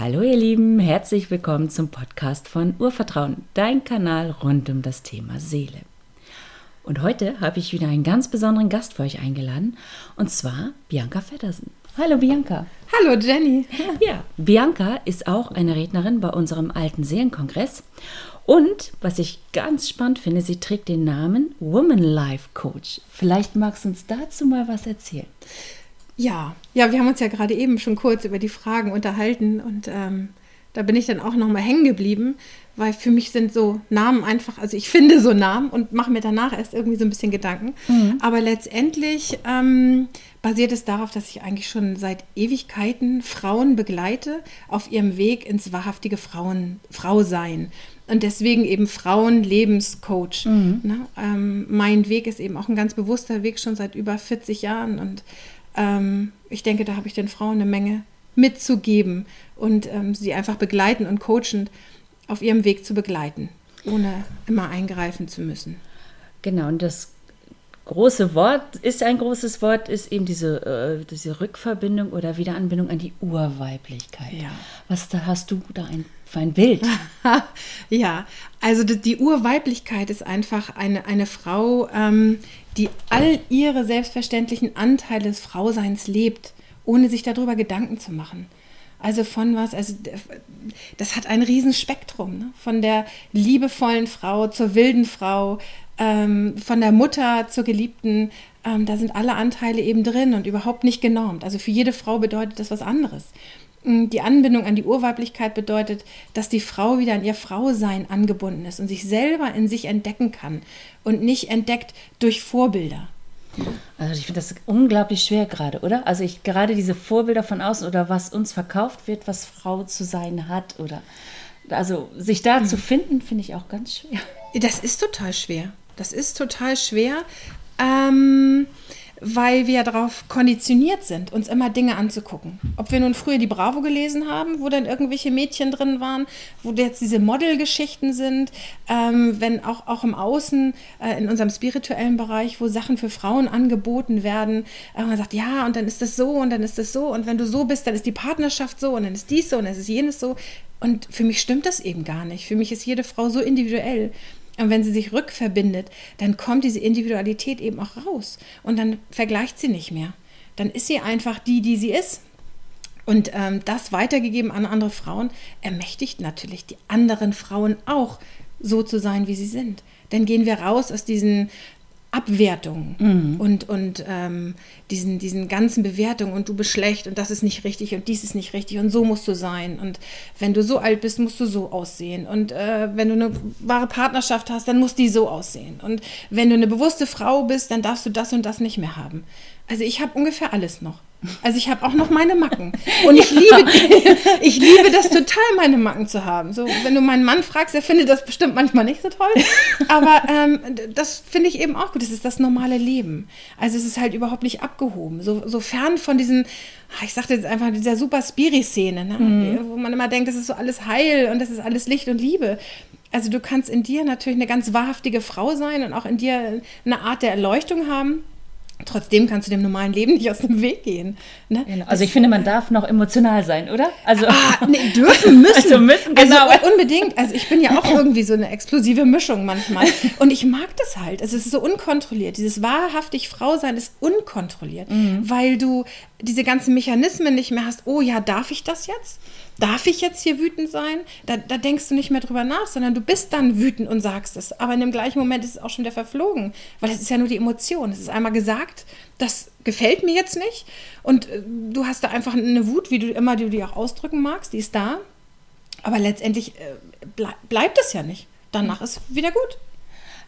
Hallo ihr Lieben, herzlich willkommen zum Podcast von Urvertrauen, dein Kanal rund um das Thema Seele. Und heute habe ich wieder einen ganz besonderen Gast für euch eingeladen, und zwar Bianca Feddersen. Hallo Bianca. Hallo Jenny. Ja, Bianca ist auch eine Rednerin bei unserem alten Seelenkongress. Und was ich ganz spannend finde, sie trägt den Namen Woman Life Coach. Vielleicht magst du uns dazu mal was erzählen. Ja, ja, wir haben uns ja gerade eben schon kurz über die Fragen unterhalten und ähm, da bin ich dann auch nochmal hängen geblieben, weil für mich sind so Namen einfach, also ich finde so Namen und mache mir danach erst irgendwie so ein bisschen Gedanken. Mhm. Aber letztendlich ähm, basiert es darauf, dass ich eigentlich schon seit Ewigkeiten Frauen begleite auf ihrem Weg ins wahrhaftige Frauen, Frau sein. Und deswegen eben Frauen-Lebenscoach. Mhm. Ne? Ähm, mein Weg ist eben auch ein ganz bewusster Weg schon seit über 40 Jahren und ähm, ich denke, da habe ich den Frauen eine Menge mitzugeben und ähm, sie einfach begleiten und coachend auf ihrem Weg zu begleiten, ohne immer eingreifen zu müssen. Genau, und das große Wort ist ein großes Wort, ist eben diese, äh, diese Rückverbindung oder Wiederanbindung an die Urweiblichkeit. Ja. Was da hast du da ein, für ein Bild? ja, also die, die, Urweiblichkeit ist einfach eine, eine Frau, ähm, die all ihre selbstverständlichen Anteile des Frauseins lebt, ohne sich darüber Gedanken zu machen. Also von was, also das hat ein Riesenspektrum, ne? von der liebevollen Frau zur wilden Frau, ähm, von der Mutter zur Geliebten, ähm, da sind alle Anteile eben drin und überhaupt nicht genormt. Also für jede Frau bedeutet das was anderes. Mm, die Anbindung an die Urweiblichkeit bedeutet, dass die Frau wieder an ihr Frausein angebunden ist und sich selber in sich entdecken kann und nicht entdeckt durch Vorbilder. Also ich finde das unglaublich schwer gerade, oder? Also ich gerade diese Vorbilder von außen oder was uns verkauft wird, was Frau zu sein hat oder also sich da mhm. zu finden, finde ich auch ganz schwer. Das ist total schwer. Das ist total schwer, ähm, weil wir darauf konditioniert sind, uns immer Dinge anzugucken. Ob wir nun früher die Bravo gelesen haben, wo dann irgendwelche Mädchen drin waren, wo jetzt diese Modelgeschichten sind, ähm, wenn auch, auch im Außen, äh, in unserem spirituellen Bereich, wo Sachen für Frauen angeboten werden, äh, man sagt, ja, und dann ist das so und dann ist das so und wenn du so bist, dann ist die Partnerschaft so und dann ist dies so und dann ist jenes so. Und für mich stimmt das eben gar nicht. Für mich ist jede Frau so individuell. Und wenn sie sich rückverbindet, dann kommt diese Individualität eben auch raus. Und dann vergleicht sie nicht mehr. Dann ist sie einfach die, die sie ist. Und ähm, das weitergegeben an andere Frauen ermächtigt natürlich die anderen Frauen auch so zu sein, wie sie sind. Dann gehen wir raus aus diesen Abwertung mhm. und, und ähm, diesen, diesen ganzen Bewertungen und du bist schlecht und das ist nicht richtig und dies ist nicht richtig und so musst du sein und wenn du so alt bist, musst du so aussehen und äh, wenn du eine wahre Partnerschaft hast, dann muss die so aussehen und wenn du eine bewusste Frau bist, dann darfst du das und das nicht mehr haben. Also ich habe ungefähr alles noch. Also ich habe auch noch meine Macken. Und ich liebe, ich liebe das total, meine Macken zu haben. So, wenn du meinen Mann fragst, er findet das bestimmt manchmal nicht so toll. Aber ähm, das finde ich eben auch gut. Das ist das normale Leben. Also es ist halt überhaupt nicht abgehoben. So, so fern von diesen, ich sagte jetzt einfach, dieser super Spiri-Szene, ne? mhm. wo man immer denkt, das ist so alles heil und das ist alles Licht und Liebe. Also du kannst in dir natürlich eine ganz wahrhaftige Frau sein und auch in dir eine Art der Erleuchtung haben Trotzdem kannst du dem normalen Leben nicht aus dem Weg gehen. Ne? Genau. Also ich finde, man darf noch emotional sein, oder? Also ah, nee, dürfen, müssen. Also müssen, also genau. Also unbedingt. Also ich bin ja auch irgendwie so eine explosive Mischung manchmal. Und ich mag das halt. Es ist so unkontrolliert. Dieses wahrhaftig Frau sein ist unkontrolliert, mhm. weil du diese ganzen Mechanismen nicht mehr hast. Oh ja, darf ich das jetzt? Darf ich jetzt hier wütend sein? Da, da, denkst du nicht mehr drüber nach, sondern du bist dann wütend und sagst es. Aber in dem gleichen Moment ist es auch schon wieder verflogen, weil es ist ja nur die Emotion. Es ist einmal gesagt, das gefällt mir jetzt nicht. Und äh, du hast da einfach eine Wut, wie du immer die du die auch ausdrücken magst, die ist da. Aber letztendlich äh, ble bleibt es ja nicht. Danach ist wieder gut.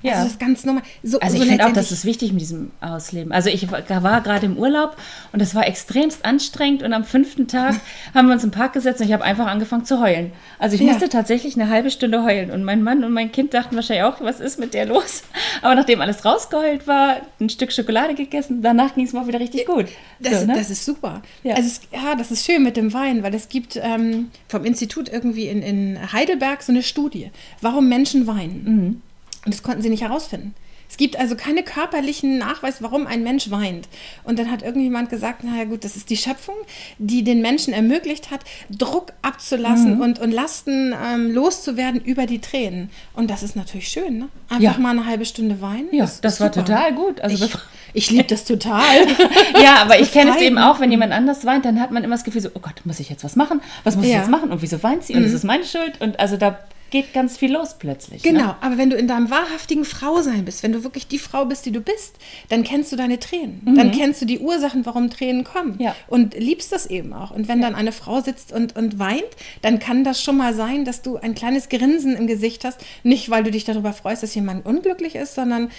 Ja. Also das ist ganz normal. So, also ich so finde auch, das ist wichtig mit diesem Ausleben. Also ich war gerade im Urlaub und das war extremst anstrengend und am fünften Tag haben wir uns im Park gesetzt und ich habe einfach angefangen zu heulen. Also ich ja. musste tatsächlich eine halbe Stunde heulen und mein Mann und mein Kind dachten wahrscheinlich auch, was ist mit der los? Aber nachdem alles rausgeheult war, ein Stück Schokolade gegessen, danach ging es mir auch wieder richtig gut. Das, so, ne? das ist super. Ja. Also es, ja, das ist schön mit dem Wein, weil es gibt ähm, vom Institut irgendwie in, in Heidelberg so eine Studie, warum Menschen weinen. Mhm. Und das konnten sie nicht herausfinden. Es gibt also keine körperlichen Nachweis, warum ein Mensch weint. Und dann hat irgendjemand gesagt, naja gut, das ist die Schöpfung, die den Menschen ermöglicht hat, Druck abzulassen mhm. und, und Lasten ähm, loszuwerden über die Tränen. Und das ist natürlich schön, ne? Einfach ja. mal eine halbe Stunde weinen. Ja, das, das war total gut. Also ich, ich liebe das total. ja, aber ich kenne es eben auch, wenn jemand anders weint, dann hat man immer das Gefühl so, oh Gott, muss ich jetzt was machen? Was muss ja. ich jetzt machen? Und wieso weint sie? Und mhm. ist es meine Schuld? Und also da geht ganz viel los plötzlich. Ne? Genau, ne? aber wenn du in deinem wahrhaftigen Frausein bist, wenn du wirklich die Frau bist, die du bist, dann kennst du deine Tränen. Mhm. Dann kennst du die Ursachen, warum Tränen kommen. Ja. Und liebst das eben auch. Und wenn ja. dann eine Frau sitzt und, und weint, dann kann das schon mal sein, dass du ein kleines Grinsen im Gesicht hast. Nicht, weil du dich darüber freust, dass jemand unglücklich ist, sondern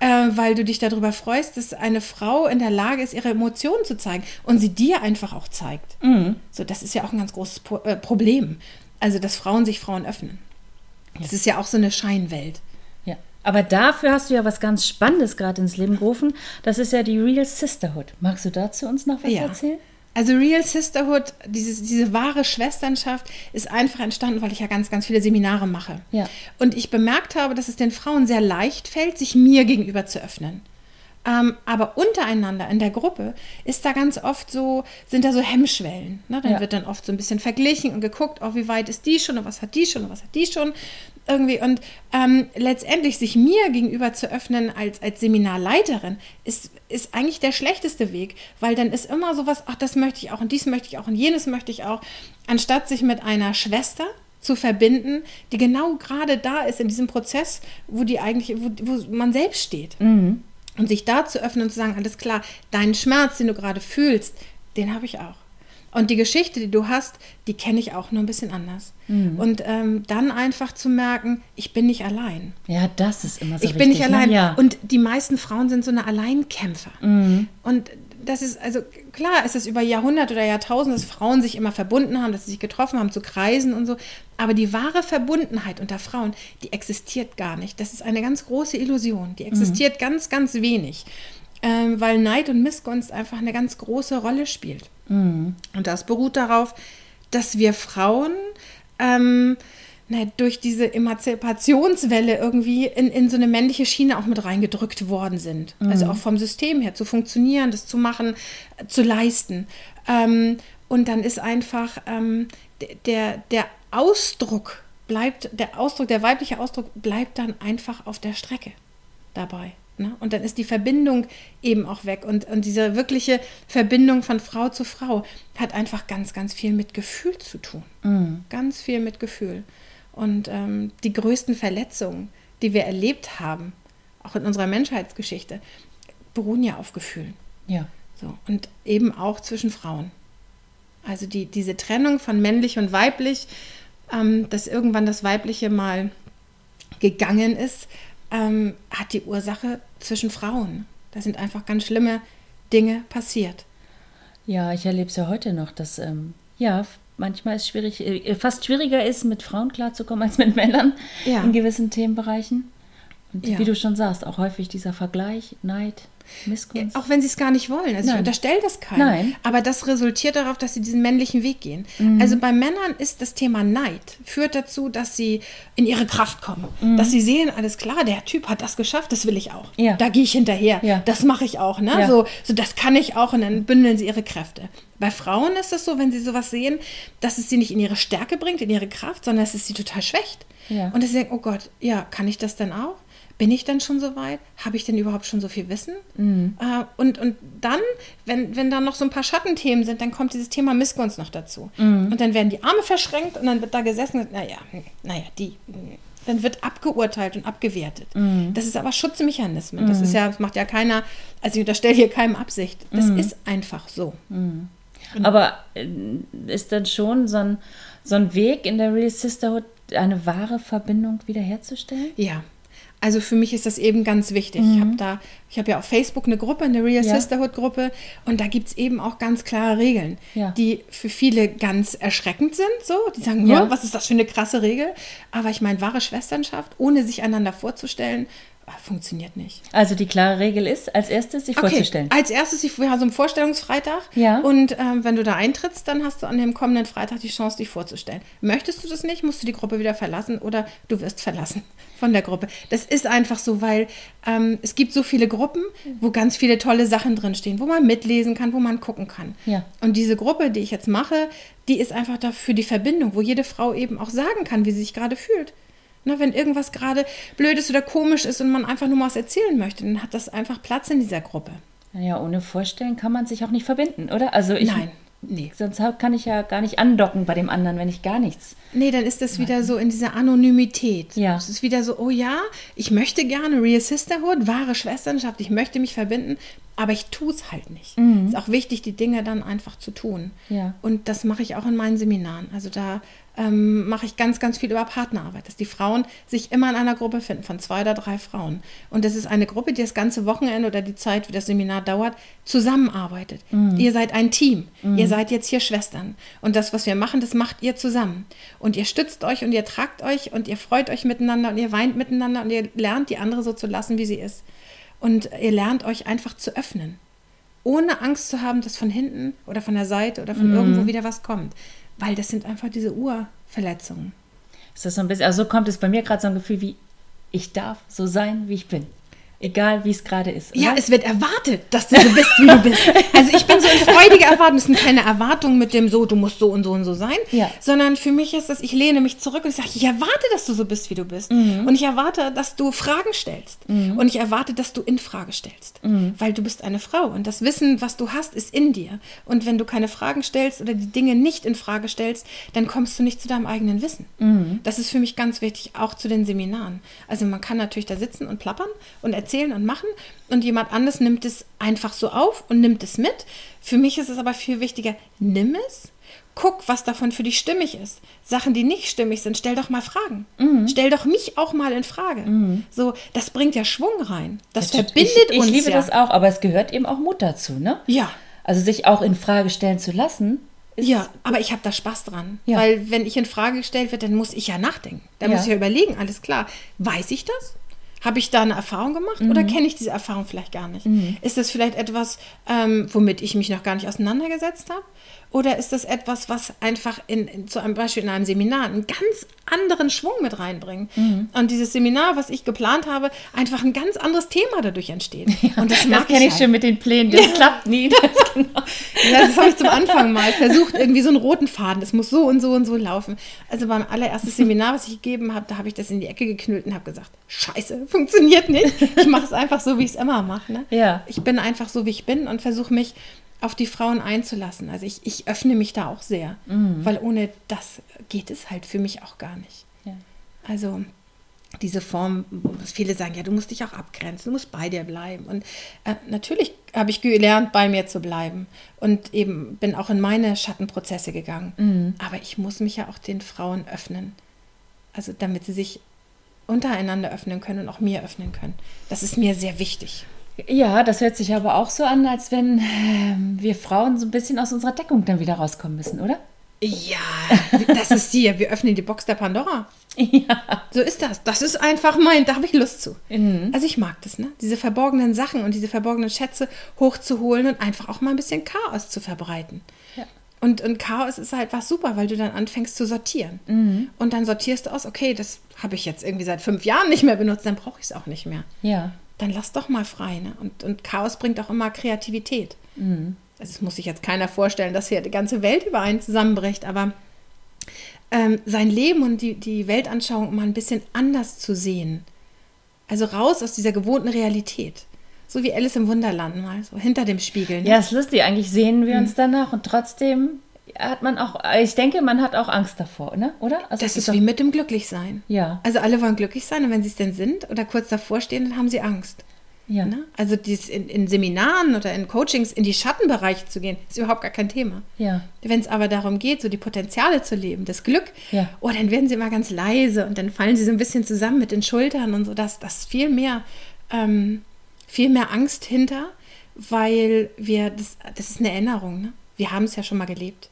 äh, weil du dich darüber freust, dass eine Frau in der Lage ist, ihre Emotionen zu zeigen und sie dir einfach auch zeigt. Mhm. So, das ist ja auch ein ganz großes Pro äh, Problem. Also, dass Frauen sich Frauen öffnen. Das ist ja auch so eine Scheinwelt. Ja. Aber dafür hast du ja was ganz Spannendes gerade ins Leben gerufen. Das ist ja die Real Sisterhood. Magst du dazu uns noch was ja. erzählen? Also Real Sisterhood, dieses, diese wahre Schwesternschaft ist einfach entstanden, weil ich ja ganz, ganz viele Seminare mache. Ja. Und ich bemerkt habe, dass es den Frauen sehr leicht fällt, sich mir gegenüber zu öffnen. Ähm, aber untereinander in der Gruppe ist da ganz oft so, sind da so Hemmschwellen. Ne? Dann ja. wird dann oft so ein bisschen verglichen und geguckt, oh, wie weit ist die schon und was hat die schon und was hat die schon irgendwie. Und ähm, letztendlich sich mir gegenüber zu öffnen als, als Seminarleiterin ist, ist eigentlich der schlechteste Weg, weil dann ist immer sowas, ach, das möchte ich auch und dies möchte ich auch und jenes möchte ich auch, anstatt sich mit einer Schwester zu verbinden, die genau gerade da ist in diesem Prozess, wo die eigentlich, wo, wo man selbst steht. Mhm. Und sich da zu öffnen und zu sagen, alles klar, deinen Schmerz, den du gerade fühlst, den habe ich auch. Und die Geschichte, die du hast, die kenne ich auch nur ein bisschen anders. Mhm. Und ähm, dann einfach zu merken, ich bin nicht allein. Ja, das ist immer so Ich wichtig, bin nicht ne? allein. Ne? Ja. Und die meisten Frauen sind so eine Alleinkämpfer. Mhm. Und das ist, also klar ist es über Jahrhunderte oder Jahrtausende, dass Frauen sich immer verbunden haben, dass sie sich getroffen haben zu Kreisen und so. Aber die wahre Verbundenheit unter Frauen, die existiert gar nicht. Das ist eine ganz große Illusion. Die existiert mhm. ganz, ganz wenig. Ähm, weil Neid und Missgunst einfach eine ganz große Rolle spielt. Mhm. Und das beruht darauf, dass wir Frauen ähm, na, durch diese Emanzipationswelle irgendwie in, in so eine männliche Schiene auch mit reingedrückt worden sind. Also mhm. Also auch vom System her zu funktionieren, das zu machen, zu leisten. Ähm, und dann ist einfach ähm, der, der Ausdruck bleibt, der Ausdruck, der weibliche Ausdruck bleibt dann einfach auf der Strecke dabei. Ne? Und dann ist die Verbindung eben auch weg. Und, und diese wirkliche Verbindung von Frau zu Frau hat einfach ganz, ganz viel mit Gefühl zu tun. Mhm. Ganz viel mit Gefühl. Und ähm, die größten Verletzungen, die wir erlebt haben, auch in unserer Menschheitsgeschichte, beruhen ja auf Gefühlen. Ja. So, und eben auch zwischen Frauen. Also die, diese Trennung von männlich und weiblich, ähm, dass irgendwann das Weibliche mal gegangen ist, ähm, hat die Ursache zwischen Frauen. Da sind einfach ganz schlimme Dinge passiert. Ja, ich erlebe es ja heute noch, dass ähm, ja manchmal es schwierig, äh, fast schwieriger ist, mit Frauen klarzukommen als mit Männern ja. in gewissen Themenbereichen. Und ja. wie du schon sagst, auch häufig dieser Vergleich, Neid, Missgunst. Auch wenn sie es gar nicht wollen. Also Nein. ich unterstelle das keinem. Nein. Aber das resultiert darauf, dass sie diesen männlichen Weg gehen. Mhm. Also bei Männern ist das Thema Neid, führt dazu, dass sie in ihre Kraft kommen. Mhm. Dass sie sehen, alles klar, der Typ hat das geschafft, das will ich auch. Ja. Da gehe ich hinterher. Ja. Das mache ich auch. Ne? Ja. So, so, das kann ich auch und dann bündeln sie ihre Kräfte. Bei Frauen ist es so, wenn sie sowas sehen, dass es sie nicht in ihre Stärke bringt, in ihre Kraft, sondern dass es sie total schwächt. Ja. Und dass sie denken, oh Gott, ja, kann ich das denn auch? Bin ich denn schon so weit? Habe ich denn überhaupt schon so viel Wissen? Mhm. Äh, und, und dann, wenn, wenn da noch so ein paar Schattenthemen sind, dann kommt dieses Thema Missgunst noch dazu. Mhm. Und dann werden die Arme verschränkt und dann wird da gesessen, naja, naja, die, dann wird abgeurteilt und abgewertet. Mhm. Das ist aber Schutzmechanismen. Das ist mhm. ja, das macht ja keiner, also ich unterstelle hier keinem Absicht. Das mhm. ist einfach so. Mhm. Aber äh, ist dann schon so ein, so ein Weg in der Real Sisterhood, eine wahre Verbindung wiederherzustellen? Ja, also für mich ist das eben ganz wichtig. Mhm. Ich habe da, ich habe ja auf Facebook eine Gruppe, eine Real ja. Sisterhood Gruppe und da gibt es eben auch ganz klare Regeln, ja. die für viele ganz erschreckend sind. So, die sagen, ja. was ist das für eine krasse Regel? Aber ich meine, wahre Schwesternschaft, ohne sich einander vorzustellen, funktioniert nicht. Also die klare Regel ist, als erstes sich okay. vorzustellen. Als erstes, wir haben so einen Vorstellungsfreitag. Ja. Und ähm, wenn du da eintrittst, dann hast du an dem kommenden Freitag die Chance, dich vorzustellen. Möchtest du das nicht, musst du die Gruppe wieder verlassen oder du wirst verlassen von der Gruppe. Das ist einfach so, weil ähm, es gibt so viele Gruppen, wo ganz viele tolle Sachen drinstehen, wo man mitlesen kann, wo man gucken kann. Ja. Und diese Gruppe, die ich jetzt mache, die ist einfach dafür die Verbindung, wo jede Frau eben auch sagen kann, wie sie sich gerade fühlt. Na, wenn irgendwas gerade blöd ist oder komisch ist und man einfach nur mal was erzählen möchte, dann hat das einfach Platz in dieser Gruppe. Ja, ohne Vorstellen kann man sich auch nicht verbinden, oder? Also ich, Nein. Nee. Sonst kann ich ja gar nicht andocken bei dem anderen, wenn ich gar nichts. Nee, dann ist das wieder so in dieser Anonymität. Ja. Es ist wieder so, oh ja, ich möchte gerne Real Sisterhood, wahre Schwesternschaft, ich möchte mich verbinden, aber ich tue es halt nicht. Mhm. Es ist auch wichtig, die Dinge dann einfach zu tun. Ja. Und das mache ich auch in meinen Seminaren. Also da ähm, mache ich ganz, ganz viel über Partnerarbeit, dass die Frauen sich immer in einer Gruppe finden, von zwei oder drei Frauen. Und das ist eine Gruppe, die das ganze Wochenende oder die Zeit, wie das Seminar dauert, zusammenarbeitet. Mhm. Ihr seid ein Team. Mhm. Ihr seid jetzt hier Schwestern. Und das, was wir machen, das macht ihr zusammen. Und ihr stützt euch und ihr tragt euch und ihr freut euch miteinander und ihr weint miteinander und ihr lernt die andere so zu lassen, wie sie ist. Und ihr lernt euch einfach zu öffnen. Ohne Angst zu haben, dass von hinten oder von der Seite oder von mhm. irgendwo wieder was kommt. Weil das sind einfach diese Urverletzungen. Ist das so ein bisschen, also so kommt es bei mir gerade so ein Gefühl wie, ich darf so sein, wie ich bin. Egal, wie es gerade ist. Oder? Ja, es wird erwartet, dass du so bist, wie du bist. Also ich bin so in freudiger Erwartung. Es sind keine Erwartungen mit dem so, du musst so und so und so sein. Ja. Sondern für mich ist es, ich lehne mich zurück und ich sage, ich erwarte, dass du so bist, wie du bist. Mhm. Und ich erwarte, dass du Fragen stellst. Mhm. Und ich erwarte, dass du in Frage stellst. Mhm. Weil du bist eine Frau. Und das Wissen, was du hast, ist in dir. Und wenn du keine Fragen stellst oder die Dinge nicht in Frage stellst, dann kommst du nicht zu deinem eigenen Wissen. Mhm. Das ist für mich ganz wichtig, auch zu den Seminaren. Also man kann natürlich da sitzen und plappern und erzählen erzählen und machen und jemand anderes nimmt es einfach so auf und nimmt es mit. Für mich ist es aber viel wichtiger, nimm es, guck, was davon für dich stimmig ist. Sachen, die nicht stimmig sind, stell doch mal Fragen. Mhm. Stell doch mich auch mal in Frage. Mhm. So, das bringt ja Schwung rein. Das ja, verbindet ich, ich uns. Ich liebe ja. das auch, aber es gehört eben auch Mut dazu, ne? Ja. Also sich auch in Frage stellen zu lassen. ja, aber ich habe da Spaß dran. Ja. Weil wenn ich in Frage gestellt werde, dann muss ich ja nachdenken. Da muss ich ja überlegen, alles klar. Weiß ich das? Habe ich da eine Erfahrung gemacht mhm. oder kenne ich diese Erfahrung vielleicht gar nicht? Mhm. Ist das vielleicht etwas, ähm, womit ich mich noch gar nicht auseinandergesetzt habe? Oder ist das etwas, was einfach in, in, zu einem Beispiel in einem Seminar einen ganz anderen Schwung mit reinbringt? Mhm. Und dieses Seminar, was ich geplant habe, einfach ein ganz anderes Thema dadurch entsteht. Ja, und das, das kenne ich, halt. schon mit den Plänen. Das ja. klappt nie. Das, genau. ja, das habe ich zum Anfang mal versucht, irgendwie so einen roten Faden. Das muss so und so und so laufen. Also beim allerersten Seminar, was ich gegeben habe, da habe ich das in die Ecke geknüllt und habe gesagt, Scheiße, funktioniert nicht. Ich mache es einfach so, wie ich es immer mache. Ne? Ja. Ich bin einfach so, wie ich bin und versuche mich auf die Frauen einzulassen. Also ich, ich öffne mich da auch sehr, mhm. weil ohne das geht es halt für mich auch gar nicht. Ja. Also diese Form, wo viele sagen, ja, du musst dich auch abgrenzen, du musst bei dir bleiben. Und äh, natürlich habe ich gelernt, bei mir zu bleiben und eben bin auch in meine Schattenprozesse gegangen. Mhm. Aber ich muss mich ja auch den Frauen öffnen. Also damit sie sich untereinander öffnen können und auch mir öffnen können. Das ist mir sehr wichtig. Ja, das hört sich aber auch so an, als wenn äh, wir Frauen so ein bisschen aus unserer Deckung dann wieder rauskommen müssen, oder? Ja, das ist die. Wir öffnen die Box der Pandora. Ja. So ist das. Das ist einfach mein, da habe ich Lust zu. Mhm. Also ich mag das, ne? Diese verborgenen Sachen und diese verborgenen Schätze hochzuholen und einfach auch mal ein bisschen Chaos zu verbreiten. Ja. Und, und Chaos ist halt was super, weil du dann anfängst zu sortieren. Mhm. Und dann sortierst du aus, okay, das habe ich jetzt irgendwie seit fünf Jahren nicht mehr benutzt, dann brauche ich es auch nicht mehr. Ja dann lass doch mal frei. Ne? Und, und Chaos bringt auch immer Kreativität. Mhm. Also es muss sich jetzt keiner vorstellen, dass hier die ganze Welt über einen zusammenbricht, aber ähm, sein Leben und die, die Weltanschauung mal ein bisschen anders zu sehen. Also raus aus dieser gewohnten Realität. So wie Alice im Wunderland mal, so hinter dem Spiegel. Ne? Ja, ist lustig. Eigentlich sehen wir uns mhm. danach und trotzdem hat man auch, ich denke, man hat auch Angst davor, ne? oder? Also das ist wie mit dem Glücklichsein. Ja. Also alle wollen glücklich sein und wenn sie es denn sind oder kurz davor stehen, dann haben sie Angst. Ja. Ne? Also dies in, in, Seminaren oder in Coachings in die Schattenbereiche zu gehen, ist überhaupt gar kein Thema. Ja. Wenn es aber darum geht, so die Potenziale zu leben, das Glück, ja. oh, dann werden sie immer ganz leise und dann fallen sie so ein bisschen zusammen mit den Schultern und so. Das, das viel mehr, ähm, viel mehr Angst hinter, weil wir, das, das ist eine Erinnerung. Ne? Wir haben es ja schon mal gelebt.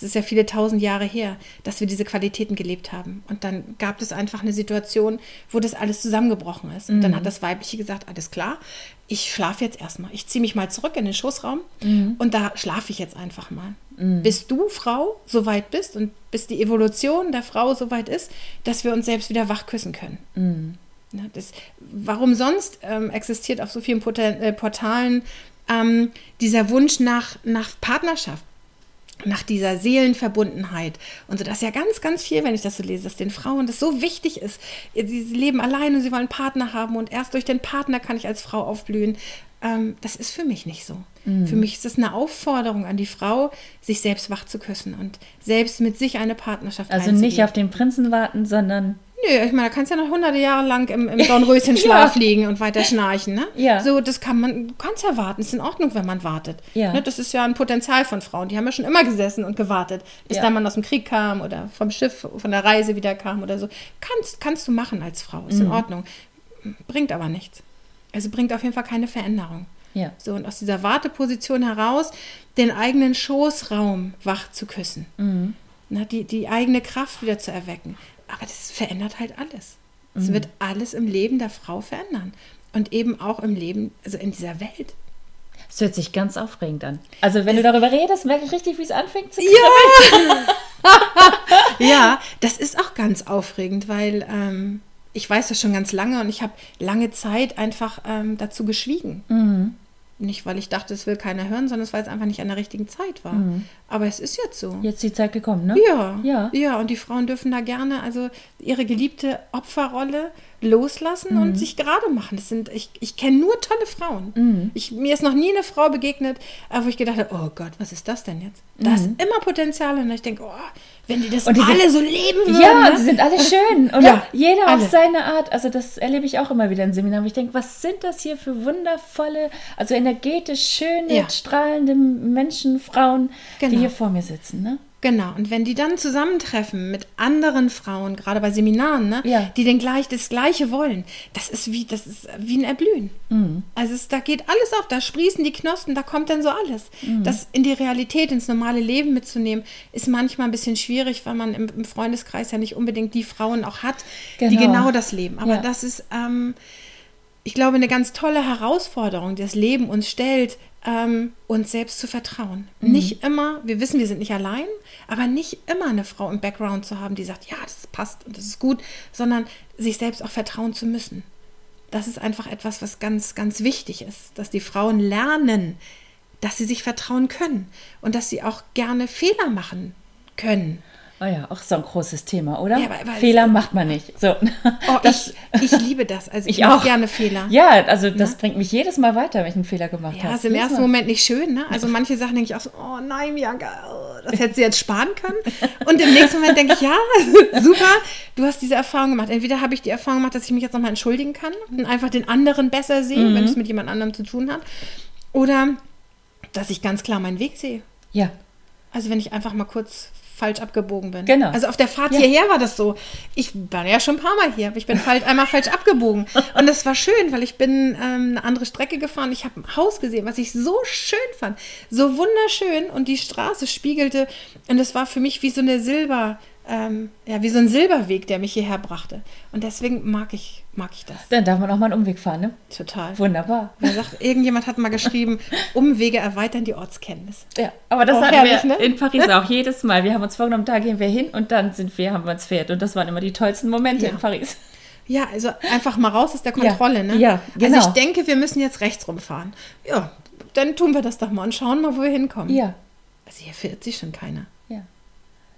Das ist ja viele tausend Jahre her, dass wir diese Qualitäten gelebt haben. Und dann gab es einfach eine Situation, wo das alles zusammengebrochen ist. Und mhm. dann hat das Weibliche gesagt, alles klar, ich schlafe jetzt erstmal. Ich ziehe mich mal zurück in den Schoßraum mhm. und da schlafe ich jetzt einfach mal. Mhm. Bis du, Frau, so weit bist und bis die Evolution der Frau so weit ist, dass wir uns selbst wieder wach küssen können. Mhm. Das, warum sonst ähm, existiert auf so vielen äh, Portalen ähm, dieser Wunsch nach, nach Partnerschaft? Nach dieser Seelenverbundenheit und so. Das ist ja ganz, ganz viel, wenn ich das so lese, dass den Frauen das so wichtig ist. Sie leben allein und sie wollen Partner haben und erst durch den Partner kann ich als Frau aufblühen. Ähm, das ist für mich nicht so. Mhm. Für mich ist das eine Aufforderung an die Frau, sich selbst wach zu küssen und selbst mit sich eine Partnerschaft Also nicht auf den Prinzen warten, sondern Nö, ich meine, da kannst du ja noch hunderte Jahre lang im, im Dornröschenschlaf ja. liegen und weiter schnarchen. Ne? Ja. So, das kann man, du kannst ja warten. Ist in Ordnung, wenn man wartet. Ja. Ne? Das ist ja ein Potenzial von Frauen. Die haben ja schon immer gesessen und gewartet, bis ja. dann man aus dem Krieg kam oder vom Schiff, von der Reise wieder kam oder so. Kannst, kannst du machen als Frau. Ist mhm. in Ordnung. Bringt aber nichts. Also bringt auf jeden Fall keine Veränderung. Ja. So, und aus dieser Warteposition heraus den eigenen Schoßraum wach zu küssen. Mhm. Na, die, die eigene Kraft wieder zu erwecken. Aber das verändert halt alles. Es mhm. wird alles im Leben der Frau verändern. Und eben auch im Leben, also in dieser Welt. Es hört sich ganz aufregend an. Also wenn es, du darüber redest, merke ich richtig, wie es anfängt zu kribbeln. Ja. ja, das ist auch ganz aufregend, weil ähm, ich weiß das schon ganz lange und ich habe lange Zeit einfach ähm, dazu geschwiegen. Mhm. Nicht, weil ich dachte, es will keiner hören, sondern es weil es einfach nicht an der richtigen Zeit war. Mhm. Aber es ist jetzt so. Jetzt die Zeit gekommen, ne? Ja. Ja. Ja, und die Frauen dürfen da gerne also ihre geliebte Opferrolle loslassen mhm. und sich gerade machen. Das sind, ich, ich kenne nur tolle Frauen. Mhm. Ich, mir ist noch nie eine Frau begegnet, äh, wo ich gedacht habe, oh Gott, was ist das denn jetzt? Da ist mhm. immer Potenzial und ich denke, oh, wenn die das und die alle sind, so leben würden. Ja, ne? sie sind alle schön. Oder ja, jeder alle. auf seine Art. Also das erlebe ich auch immer wieder in Seminaren. Ich denke, was sind das hier für wundervolle, also energetisch schöne, ja. strahlende Menschen, Frauen, genau. die hier vor mir sitzen. Ne? Genau, und wenn die dann zusammentreffen mit anderen Frauen, gerade bei Seminaren, ne, ja. die den gleich, das Gleiche wollen, das ist wie, das ist wie ein Erblühen. Mhm. Also es, da geht alles auf, da sprießen die Knospen, da kommt dann so alles. Mhm. Das in die Realität, ins normale Leben mitzunehmen, ist manchmal ein bisschen schwierig, weil man im, im Freundeskreis ja nicht unbedingt die Frauen auch hat, genau. die genau das leben. Aber ja. das ist, ähm, ich glaube, eine ganz tolle Herausforderung, die das Leben uns stellt, ähm, uns selbst zu vertrauen. Mhm. Nicht immer, wir wissen, wir sind nicht allein, aber nicht immer eine Frau im Background zu haben, die sagt, ja, das passt und das ist gut, sondern sich selbst auch vertrauen zu müssen. Das ist einfach etwas, was ganz, ganz wichtig ist, dass die Frauen lernen, dass sie sich vertrauen können und dass sie auch gerne Fehler machen können. Oh ja, auch so ein großes Thema, oder? Ja, aber, Fehler macht man nicht. So. Oh, das, ich, ich, liebe das. Also ich, ich mache gerne Fehler. Ja, also das ja? bringt mich jedes Mal weiter, wenn ich einen Fehler gemacht habe. Ja, ist im ersten Mal. Moment nicht schön. Ne? Also manche Sachen denke ich auch so, oh nein, Bianca, oh, das hätte sie jetzt sparen können. Und im nächsten Moment denke ich, ja, super, du hast diese Erfahrung gemacht. Entweder habe ich die Erfahrung gemacht, dass ich mich jetzt nochmal entschuldigen kann und einfach den anderen besser sehe, mhm. wenn es mit jemand anderem zu tun hat. Oder dass ich ganz klar meinen Weg sehe. Ja. Also wenn ich einfach mal kurz falsch abgebogen bin. Genau. Also auf der Fahrt ja. hierher war das so. Ich war ja schon ein paar Mal hier, aber ich bin falsch, einmal falsch abgebogen. Und das war schön, weil ich bin ähm, eine andere Strecke gefahren. Ich habe ein Haus gesehen, was ich so schön fand. So wunderschön. Und die Straße spiegelte. Und das war für mich wie so eine Silber, ähm, ja, wie so ein Silberweg, der mich hierher brachte. Und deswegen mag ich, mag ich das. Dann darf man auch mal einen Umweg fahren, ne? Total. Wunderbar. Man sagt, irgendjemand hat mal geschrieben, Umwege erweitern die Ortskenntnis. Ja, aber das auch hatten herrlich, wir ne? in Paris auch jedes Mal. Wir haben uns vorgenommen, da gehen wir hin und dann sind wir, haben wir uns Pferd. Und das waren immer die tollsten Momente ja. in Paris. Ja, also einfach mal raus aus der Kontrolle, ja. ne? Ja, genau. Also ich denke, wir müssen jetzt rechts rumfahren. Ja, dann tun wir das doch mal und schauen mal, wo wir hinkommen. Ja. Also hier verirrt sich schon keiner.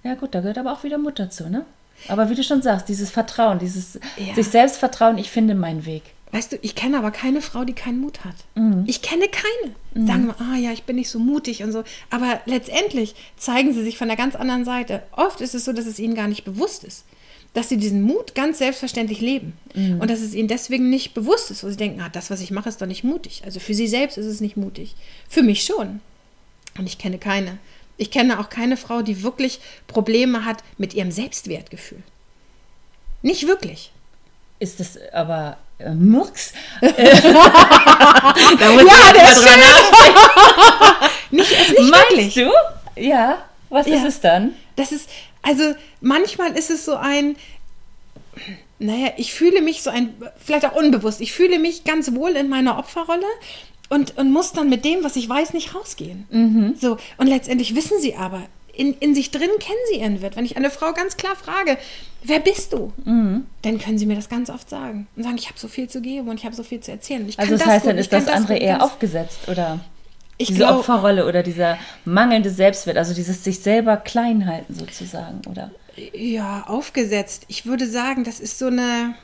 Ja, gut, da gehört aber auch wieder Mut dazu, ne? Aber wie du schon sagst, dieses Vertrauen, dieses ja. sich selbst vertrauen, ich finde meinen Weg. Weißt du, ich kenne aber keine Frau, die keinen Mut hat. Mhm. Ich kenne keine. Mhm. Sagen wir, ah ja, ich bin nicht so mutig und so. Aber letztendlich zeigen sie sich von der ganz anderen Seite. Oft ist es so, dass es ihnen gar nicht bewusst ist. Dass sie diesen Mut ganz selbstverständlich leben. Mhm. Und dass es ihnen deswegen nicht bewusst ist, wo sie denken, ah, das, was ich mache, ist doch nicht mutig. Also für sie selbst ist es nicht mutig. Für mich schon. Und ich kenne keine. Ich kenne auch keine Frau, die wirklich Probleme hat mit ihrem Selbstwertgefühl. Nicht wirklich. Ist das aber äh, Murks? da muss ja, der ist schön. nicht, ist nicht Meinst wirklich. du? Ja. Was ja. ist es dann? Das ist, also manchmal ist es so ein, naja, ich fühle mich so ein, vielleicht auch unbewusst, ich fühle mich ganz wohl in meiner Opferrolle und, und muss dann mit dem, was ich weiß, nicht rausgehen. Mhm. So, und letztendlich wissen sie aber, in, in sich drin kennen sie ihren Wert. Wenn ich eine Frau ganz klar frage, wer bist du? Mhm. Dann können sie mir das ganz oft sagen und sagen, ich habe so viel zu geben und ich habe so viel zu erzählen. also das, das heißt, gut, dann ist das, das andere eher aufgesetzt, oder? Ich diese glaub, Opferrolle oder dieser mangelnde Selbstwert, also dieses sich selber klein halten sozusagen, oder? Ja, aufgesetzt. Ich würde sagen, das ist so eine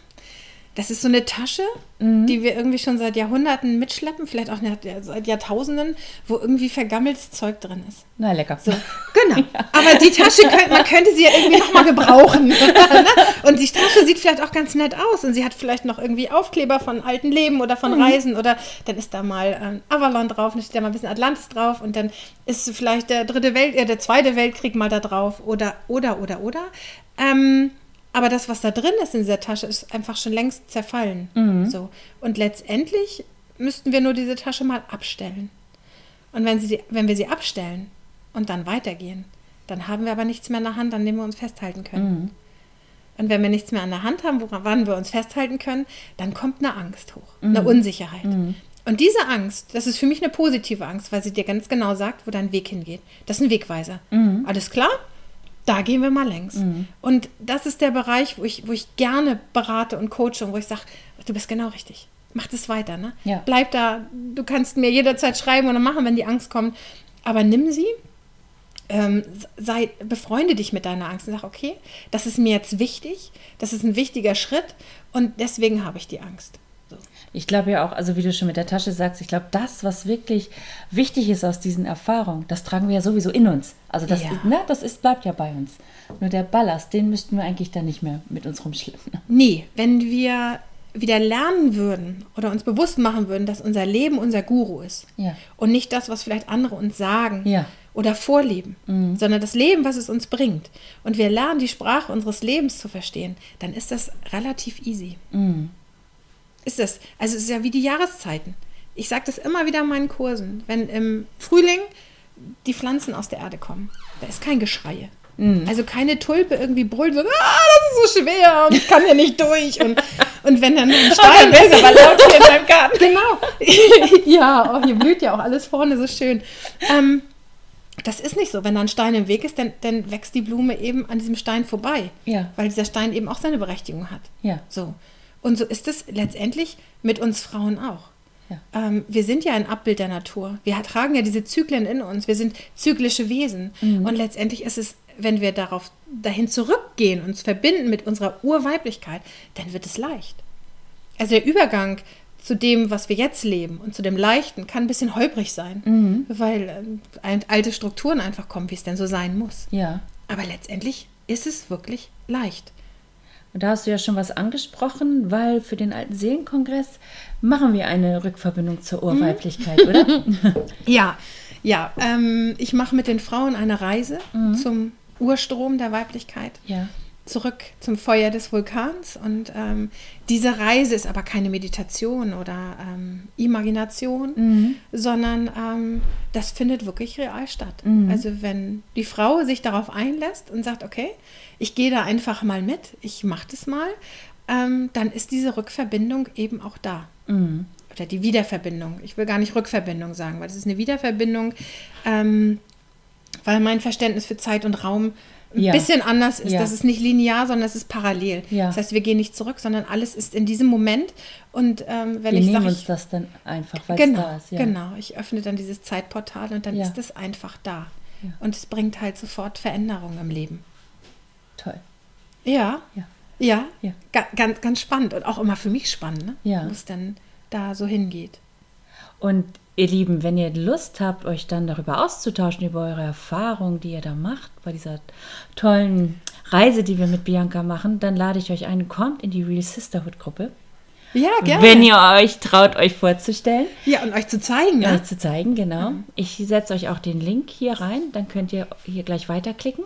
das ist so eine Tasche, mhm. die wir irgendwie schon seit Jahrhunderten mitschleppen, vielleicht auch seit Jahrtausenden, wo irgendwie vergammeltes Zeug drin ist. Na, lecker. So, genau. Ja. Aber die Tasche, könnte, man könnte sie ja irgendwie nochmal gebrauchen. Ne? und die Tasche sieht vielleicht auch ganz nett aus und sie hat vielleicht noch irgendwie Aufkleber von alten Leben oder von mhm. Reisen oder dann ist da mal ähm, Avalon drauf, dann steht da mal ein bisschen Atlantis drauf und dann ist vielleicht der dritte Welt, äh, der zweite Weltkrieg mal da drauf oder, oder, oder, oder. Ähm, aber das, was da drin ist in dieser Tasche, ist einfach schon längst zerfallen. Mhm. So. Und letztendlich müssten wir nur diese Tasche mal abstellen. Und wenn, sie, wenn wir sie abstellen und dann weitergehen, dann haben wir aber nichts mehr in der Hand, an dem wir uns festhalten können. Mhm. Und wenn wir nichts mehr an der Hand haben, woran wir uns festhalten können, dann kommt eine Angst hoch, mhm. eine Unsicherheit. Mhm. Und diese Angst, das ist für mich eine positive Angst, weil sie dir ganz genau sagt, wo dein Weg hingeht. Das ist ein Wegweiser. Mhm. Alles klar? Da gehen wir mal längs. Mhm. Und das ist der Bereich, wo ich, wo ich gerne berate und coache und wo ich sage, du bist genau richtig. Mach das weiter. Ne? Ja. Bleib da. Du kannst mir jederzeit schreiben oder machen, wenn die Angst kommt. Aber nimm sie, ähm, sei, befreunde dich mit deiner Angst und sag, okay, das ist mir jetzt wichtig, das ist ein wichtiger Schritt und deswegen habe ich die Angst. Ich glaube ja auch, also wie du schon mit der Tasche sagst, ich glaube, das, was wirklich wichtig ist aus diesen Erfahrungen, das tragen wir ja sowieso in uns. Also das, ja. ne, das ist, bleibt ja bei uns. Nur der Ballast, den müssten wir eigentlich dann nicht mehr mit uns rumschleppen. Nee, wenn wir wieder lernen würden oder uns bewusst machen würden, dass unser Leben unser Guru ist ja. und nicht das, was vielleicht andere uns sagen ja. oder vorleben, mhm. sondern das Leben, was es uns bringt. Und wir lernen, die Sprache unseres Lebens zu verstehen, dann ist das relativ easy. Mhm ist es. Also es ist ja wie die Jahreszeiten. Ich sage das immer wieder in meinen Kursen. Wenn im Frühling die Pflanzen aus der Erde kommen, da ist kein Geschrei. Mhm. Also keine Tulpe irgendwie brüllt so, ah, das ist so schwer und ich kann hier nicht durch. Und, und wenn dann ein Stein ist, aber laut hier in meinem Garten. Genau. ja, oh, hier blüht ja auch alles vorne so schön. Ähm, das ist nicht so. Wenn da ein Stein im Weg ist, dann, dann wächst die Blume eben an diesem Stein vorbei. Ja. Weil dieser Stein eben auch seine Berechtigung hat. Ja. So. Und so ist es letztendlich mit uns Frauen auch. Ja. Ähm, wir sind ja ein Abbild der Natur. Wir tragen ja diese Zyklen in uns. Wir sind zyklische Wesen. Mhm. Und letztendlich ist es, wenn wir darauf dahin zurückgehen, uns verbinden mit unserer Urweiblichkeit, dann wird es leicht. Also der Übergang zu dem, was wir jetzt leben und zu dem Leichten kann ein bisschen holprig sein, mhm. weil äh, alte Strukturen einfach kommen, wie es denn so sein muss. Ja. Aber letztendlich ist es wirklich leicht. Und da hast du ja schon was angesprochen, weil für den alten Seelenkongress machen wir eine Rückverbindung zur Urweiblichkeit, mhm. oder? ja, ja. Ähm, ich mache mit den Frauen eine Reise mhm. zum Urstrom der Weiblichkeit. Ja. Zurück zum Feuer des Vulkans. Und ähm, diese Reise ist aber keine Meditation oder ähm, Imagination, mhm. sondern ähm, das findet wirklich real statt. Mhm. Also wenn die Frau sich darauf einlässt und sagt, okay, ich gehe da einfach mal mit, ich mache das mal, ähm, dann ist diese Rückverbindung eben auch da. Mhm. Oder die Wiederverbindung. Ich will gar nicht Rückverbindung sagen, weil das ist eine Wiederverbindung, ähm, weil mein Verständnis für Zeit und Raum ein ja. bisschen anders ist. Ja. Das ist nicht linear, sondern es ist parallel. Ja. Das heißt, wir gehen nicht zurück, sondern alles ist in diesem Moment. Und ähm, wenn wir ich nehmen sag, uns das dann einfach, weil genau, da ist. Genau, ich öffne dann dieses Zeitportal und dann ist es einfach da. Und es bringt halt sofort Veränderungen im Leben. Toll. Ja. Ja. Ja. ja. Ganz, ganz spannend und auch immer für mich spannend, ne? ja. wo es dann da so hingeht. Und ihr Lieben, wenn ihr Lust habt, euch dann darüber auszutauschen, über eure Erfahrungen, die ihr da macht, bei dieser tollen Reise, die wir mit Bianca machen, dann lade ich euch ein, kommt in die Real Sisterhood Gruppe. Ja, gerne. Wenn ihr euch traut, euch vorzustellen. Ja, und euch zu zeigen. Ja, ne? euch zu zeigen, genau. Mhm. Ich setze euch auch den Link hier rein, dann könnt ihr hier gleich weiterklicken.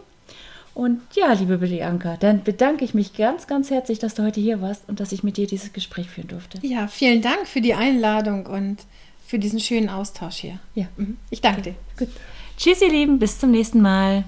Und ja, liebe Bianca, dann bedanke ich mich ganz, ganz herzlich, dass du heute hier warst und dass ich mit dir dieses Gespräch führen durfte. Ja, vielen Dank für die Einladung und für diesen schönen Austausch hier. Ja. Mhm. Ich danke dir. Gut. Tschüss, ihr Lieben, bis zum nächsten Mal.